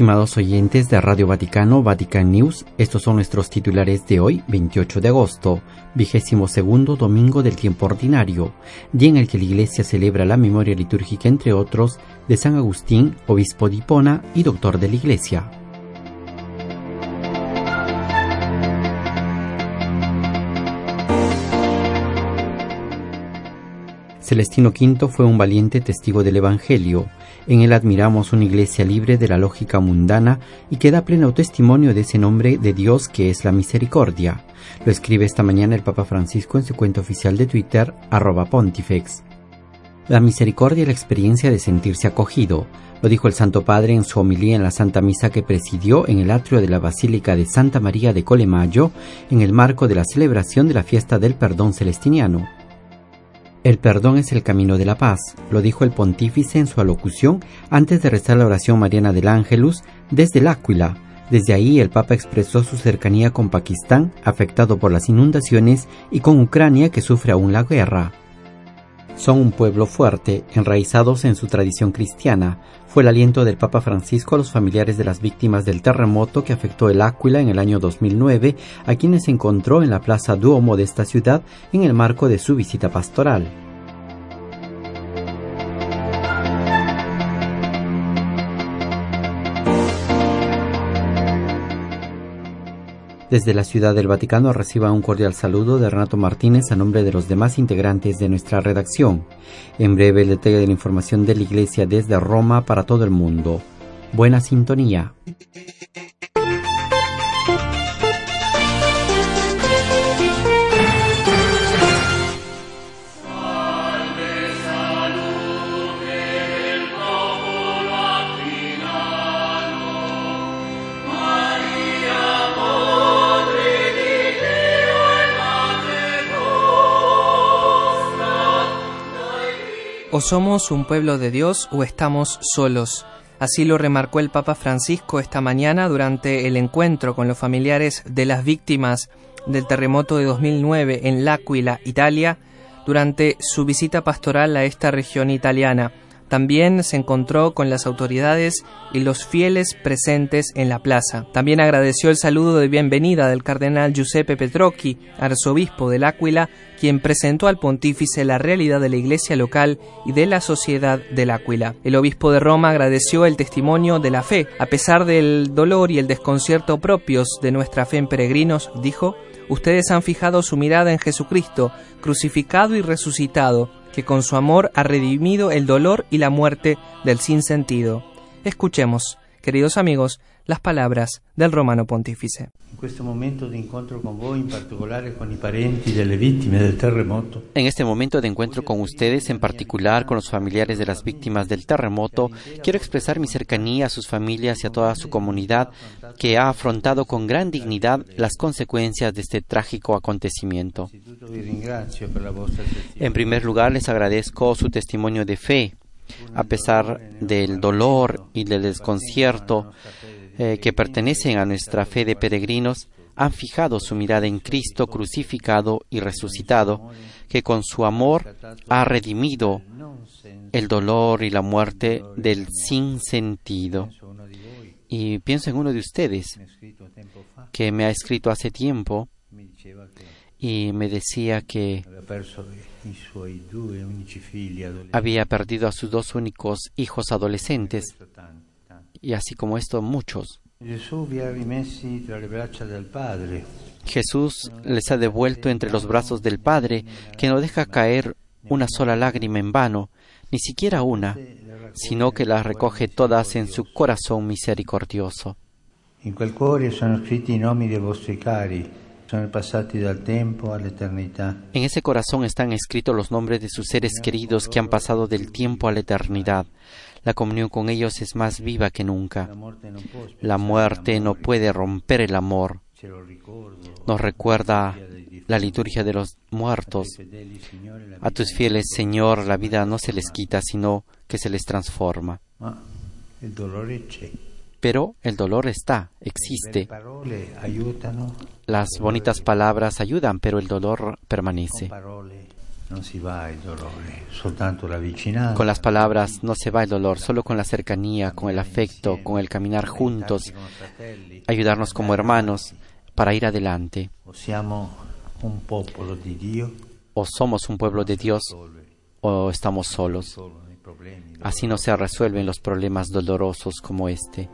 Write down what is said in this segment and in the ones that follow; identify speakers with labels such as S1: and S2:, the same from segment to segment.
S1: Estimados oyentes de Radio Vaticano, Vatican News, estos son nuestros titulares de hoy, 28 de agosto, vigésimo segundo domingo del tiempo ordinario, día en el que la Iglesia celebra la memoria litúrgica, entre otros, de San Agustín, obispo de Hipona y doctor de la Iglesia. Celestino V fue un valiente testigo del Evangelio. En él admiramos una iglesia libre de la lógica mundana y que da pleno testimonio de ese nombre de Dios que es la misericordia. Lo escribe esta mañana el Papa Francisco en su cuenta oficial de Twitter, arroba pontifex. La misericordia y la experiencia de sentirse acogido, lo dijo el Santo Padre en su homilía en la Santa Misa que presidió en el atrio de la Basílica de Santa María de Colemayo en el marco de la celebración de la fiesta del perdón celestiniano. El perdón es el camino de la paz, lo dijo el pontífice en su alocución antes de rezar la oración mariana del Ángelus desde el Áquila. Desde ahí el Papa expresó su cercanía con Pakistán, afectado por las inundaciones, y con Ucrania, que sufre aún la guerra. Son un pueblo fuerte, enraizados en su tradición cristiana. Fue el aliento del Papa Francisco a los familiares de las víctimas del terremoto que afectó el Áquila en el año 2009, a quienes encontró en la Plaza Duomo de esta ciudad en el marco de su visita pastoral. Desde la Ciudad del Vaticano reciba un cordial saludo de Renato Martínez a nombre de los demás integrantes de nuestra redacción. En breve el detalle de la información de la Iglesia desde Roma para todo el mundo. Buena sintonía.
S2: O somos un pueblo de Dios o estamos solos. Así lo remarcó el Papa Francisco esta mañana durante el encuentro con los familiares de las víctimas del terremoto de 2009 en L'Aquila, Italia, durante su visita pastoral a esta región italiana. También se encontró con las autoridades y los fieles presentes en la plaza. También agradeció el saludo de bienvenida del cardenal Giuseppe Petrocchi, arzobispo del Áquila, quien presentó al pontífice la realidad de la iglesia local y de la sociedad del Áquila. El obispo de Roma agradeció el testimonio de la fe. A pesar del dolor y el desconcierto propios de nuestra fe en peregrinos, dijo, ustedes han fijado su mirada en Jesucristo, crucificado y resucitado que con su amor ha redimido el dolor y la muerte del sinsentido. Escuchemos, queridos amigos, las palabras del romano pontífice.
S3: En este momento de encuentro con vos, en particular con los parenti de las víctimas del terremoto.
S1: En este momento de encuentro con ustedes, en particular con los familiares de las víctimas del terremoto, quiero expresar mi cercanía a sus familias y a toda su comunidad que ha afrontado con gran dignidad las consecuencias de este trágico acontecimiento. En primer lugar, les agradezco su testimonio de fe. A pesar del dolor y del desconcierto, eh, que pertenecen a nuestra fe de peregrinos han fijado su mirada en Cristo crucificado y resucitado, que con su amor ha redimido el dolor y la muerte del sinsentido. Y pienso en uno de ustedes que me ha escrito hace tiempo y me decía que había perdido a sus dos únicos hijos adolescentes y así como esto muchos. Jesús les ha devuelto entre los brazos del Padre, que no deja caer una sola lágrima en vano, ni siquiera una, sino que las recoge todas en su corazón misericordioso.
S3: En quel cuore sono scritti i nomi dei vostri cari,
S1: En ese corazón están escritos los nombres de sus seres queridos que han pasado del tiempo a la eternidad. La comunión con ellos es más viva que nunca. La muerte no puede romper el amor. Nos recuerda la liturgia de los muertos. A tus fieles, Señor, la vida no se les quita, sino que se les transforma. Pero el dolor está, existe. Las bonitas palabras ayudan, pero el dolor permanece.
S3: vicinanza.
S1: Con las palabras no se va el dolor, solo con la cercanía, con el afecto, con el caminar juntos, ayudarnos como hermanos para ir adelante.
S3: o
S1: somos un pueblo de Dios o estamos solos. Así no se resuelven los problemas dolorosos como este.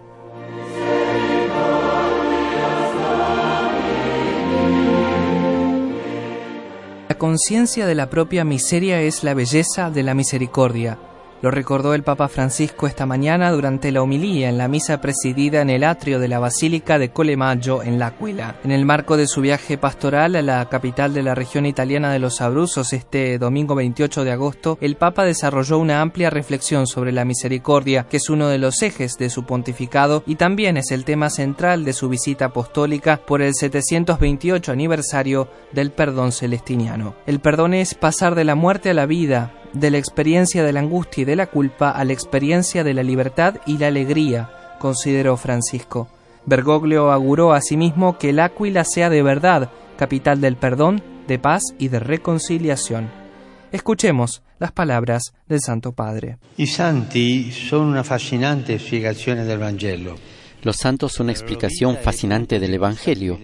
S2: La conciencia de la propia miseria es la belleza de la misericordia. Lo recordó el Papa Francisco esta mañana durante la homilía en la misa presidida en el atrio de la Basílica de Colemaggio en L'Aquila. En el marco de su viaje pastoral a la capital de la región italiana de los Abruzos este domingo 28 de agosto, el Papa desarrolló una amplia reflexión sobre la misericordia, que es uno de los ejes de su pontificado y también es el tema central de su visita apostólica por el 728 aniversario del perdón celestiniano. El perdón es pasar de la muerte a la vida, de la experiencia de la angustia y de la culpa a la experiencia de la libertad y la alegría, consideró Francisco. Bergoglio auguró asimismo que el Áquila sea de verdad capital del perdón, de paz y de reconciliación. Escuchemos las palabras del Santo Padre.
S3: I santi sono una fascinante spiegazione del Vangelo.
S1: Los santos son una explicación fascinante del Evangelio.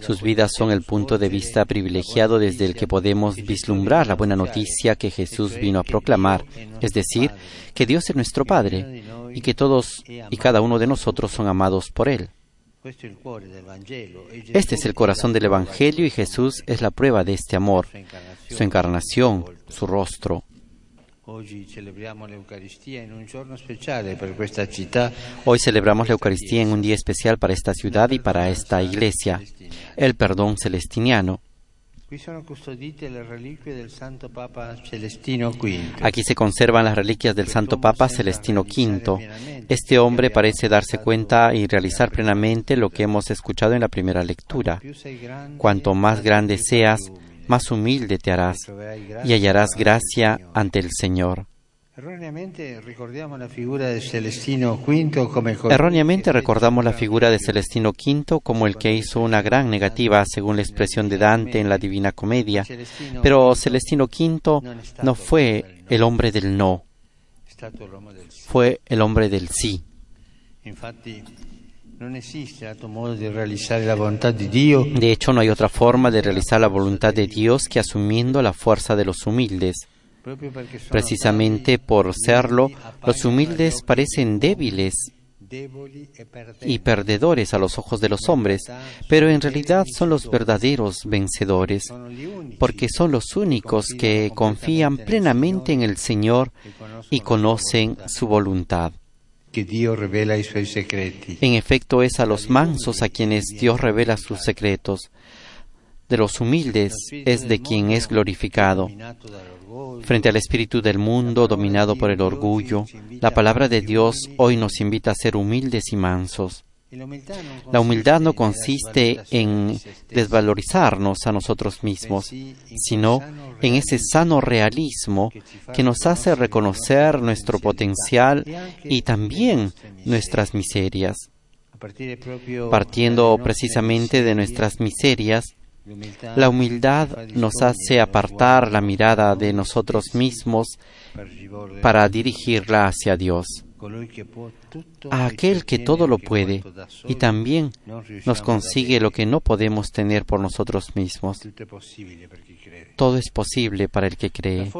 S1: Sus vidas son el punto de vista privilegiado desde el que podemos vislumbrar la buena noticia que Jesús vino a proclamar, es decir, que Dios es nuestro Padre y que todos y cada uno de nosotros son amados por Él. Este es el corazón del Evangelio y Jesús es la prueba de este amor, su encarnación, su rostro.
S3: Oggi celebriamo l'Eucaristia in un giorno speciale per questa città.
S1: Hoy celebramos la Eucaristía en un día especial para esta ciudad y para esta iglesia, el perdón celestiniano. Aquí se conservan las reliquias del Santo Papa Celestino V. Este hombre parece darse cuenta y realizar plenamente lo que hemos escuchado en la primera lectura. Cuanto más grande seas, más humilde te harás y hallarás gracia ante el Señor. Erróneamente recordamos la figura de Celestino V como el que hizo una gran negativa, según la expresión de Dante en la Divina Comedia. Pero Celestino V no fue el hombre del no, fue el hombre del sí. De hecho, no hay otra forma de realizar la voluntad de Dios que asumiendo la fuerza de los humildes. Precisamente por serlo, los humildes parecen débiles y perdedores a los ojos de los hombres, pero en realidad son los verdaderos vencedores, porque son los únicos que confían plenamente en el Señor y conocen su voluntad. En efecto, es a los mansos a quienes Dios revela sus secretos. De los humildes es de quien es glorificado. Frente al espíritu del mundo dominado por el orgullo, la palabra de Dios hoy nos invita a ser humildes y mansos. La humildad no
S3: consiste
S1: en desvalorizarnos a nosotros mismos, sino en ese sano realismo que nos hace reconocer nuestro potencial y también nuestras miserias. Partiendo precisamente de nuestras miserias, la humildad nos hace apartar la mirada de nosotros mismos para dirigirla hacia Dios, a aquel que todo lo puede y también nos consigue lo que no podemos tener por nosotros mismos. Todo es posible para el que
S3: La
S1: cree.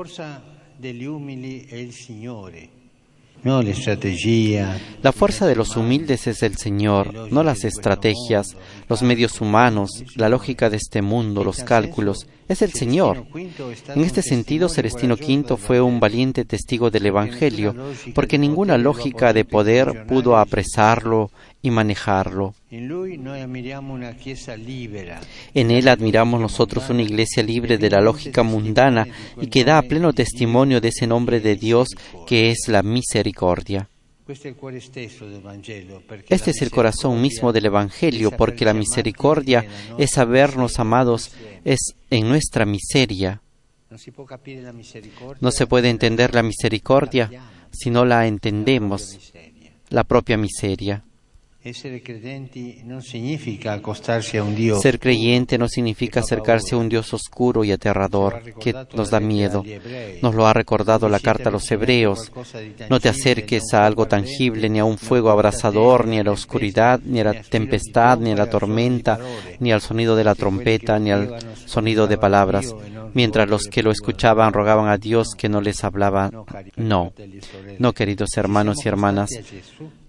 S1: La fuerza de los humildes es el Señor, no las estrategias, los medios humanos, la lógica de este mundo, los cálculos. Es el Señor. En este sentido, Celestino V fue un valiente testigo del Evangelio, porque ninguna lógica de poder pudo apresarlo y manejarlo. En él admiramos nosotros una iglesia libre de la lógica mundana y que da pleno testimonio de ese nombre de Dios que es la misericordia. Este es el corazón mismo del Evangelio, porque la misericordia es sabernos amados, es en nuestra miseria. No se puede entender la misericordia si no la entendemos, la propia miseria. Ser creyente no significa acercarse a un Dios oscuro y aterrador que nos da miedo. Nos lo ha recordado la carta a los hebreos. No te acerques a algo tangible, ni a un fuego abrasador, ni a la oscuridad, ni a la tempestad, ni a la tormenta, ni al sonido de la trompeta, ni al sonido de palabras. Mientras los que lo escuchaban rogaban a Dios que no les hablaba. No, no, queridos hermanos y hermanas,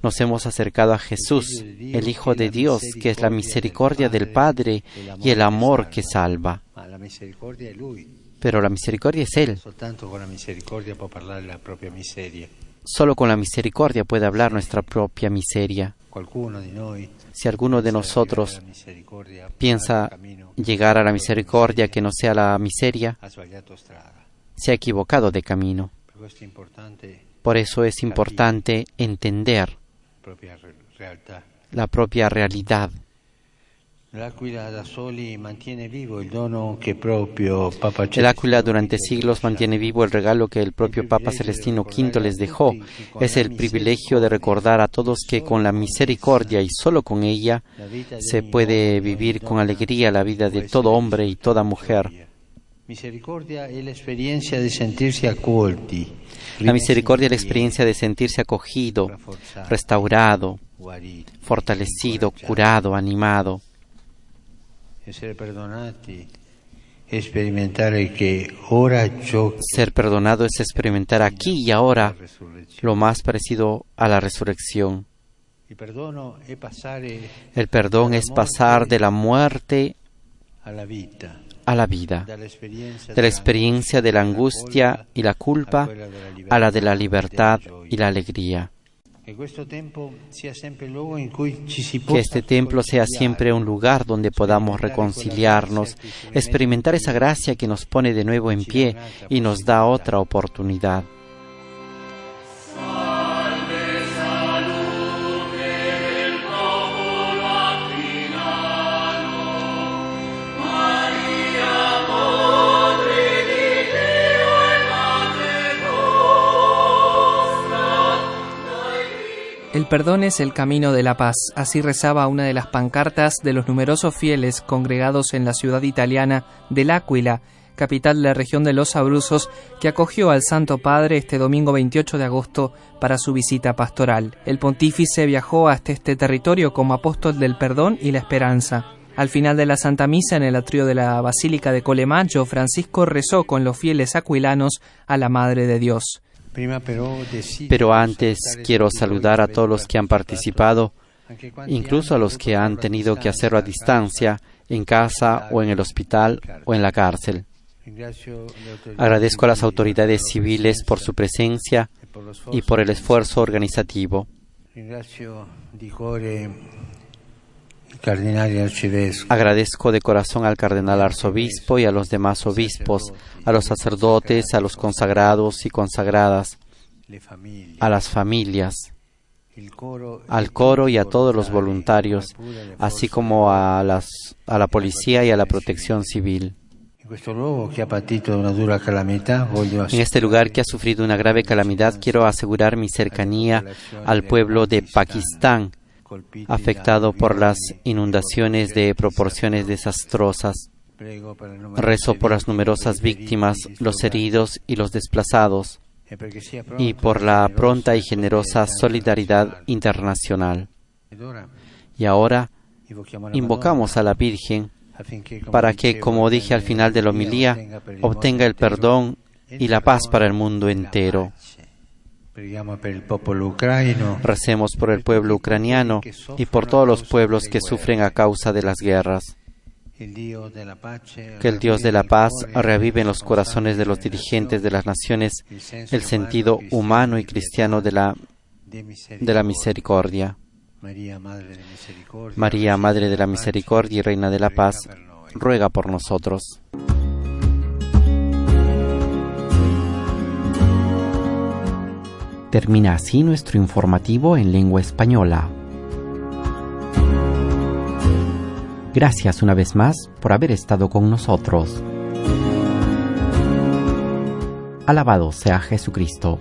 S1: nos hemos acercado a Jesús, el Hijo de Dios, que es la misericordia del Padre y el amor que salva. Pero la misericordia es Él. Solo con la misericordia puede hablar nuestra propia miseria. Si alguno de nosotros piensa llegar a la misericordia que no sea la miseria, se ha equivocado de camino. Por eso es importante entender
S3: la propria re- realtà.
S1: la propia realidad.
S3: L'Aquila da soli mantiene vivo il dono che proprio Papa
S1: El Áquila durante siglos mantiene vivo el regalo que el propio Papa Celestino V les dejó. Es el privilegio de recordar a todos que con la misericordia y solo con ella se puede vivir con alegría la vida de todo hombre y toda mujer. La misericordia es la experiencia de sentirse acogido, restaurado, fortalecido, curado, animado. Ser perdonado es experimentar aquí y ahora
S3: la
S1: lo más parecido a la resurrección. El perdón es pasar de la muerte
S3: alla vita,
S1: a la vida, de la experiencia de la angustia y la culpa a la de la libertad y la alegría. Que este templo sea siempre un lugar donde podamos reconciliarnos, experimentar esa gracia que nos pone de nuevo en pie y nos da otra oportunidad.
S2: Perdón es el camino de la paz, así rezaba una de las pancartas de los numerosos fieles congregados en la ciudad italiana de L'Aquila, capital de la región de los Abruzos, que acogió al Santo Padre este domingo 28 de agosto para su visita pastoral. El pontífice viajó hasta este territorio como apóstol del perdón y la esperanza. Al final de la Santa Misa en el atrio de la Basílica de Colemaggio, Francisco rezó con los fieles aquilanos a la Madre de Dios.
S1: Pero antes
S3: salutare
S1: quiero saludar a todos los que han participado, incluso a los que han tenido que hacerlo a distancia, en casa o en el hospital o en la cárcel. Agradezco a las autoridades civiles por su presencia y por el esfuerzo organizativo. Agradezco de corazón al cardenal arzobispo y a los demás obispos, a los sacerdotes, a los consagrados y consagradas, a las familias, al coro y a todos los voluntarios, así como a, las, a la policía y a la protección civil. En este lugar que ha sufrido una grave calamidad, quiero asegurar mi cercanía al pueblo de Pakistán, afectado por las inundaciones de proporciones desastrosas. Rezo por las numerosas víctimas, los heridos y los desplazados,
S3: e pronta
S1: y por la pronta y generosa solidaridad internacional. Y ahora invocamos a la Virgen para que, como dije al final de la homilía, obtenga el perdón y la paz para el mundo entero. Recemos por el pueblo ucraniano y por todos los pueblos que sufren a causa de las guerras. Que el Dios de la paz reavive en los corazones de los dirigentes de las naciones el sentido humano y cristiano de la, de la misericordia.
S3: María, Madre de
S1: la Misericordia y Reina de la Paz, ruega por nosotros. Termina así nuestro informativo en lengua española. Gracias una vez más por haber estado con nosotros. Alabado sea Jesucristo.